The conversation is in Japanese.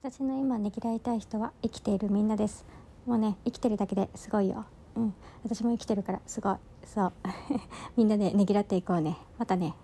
私の今ねぎらいたい人は生きているみんなです。もうね生きてるだけですごいよ。うん。私も生きてるからすごい。そう。みんなでねぎらっていこうね。またね。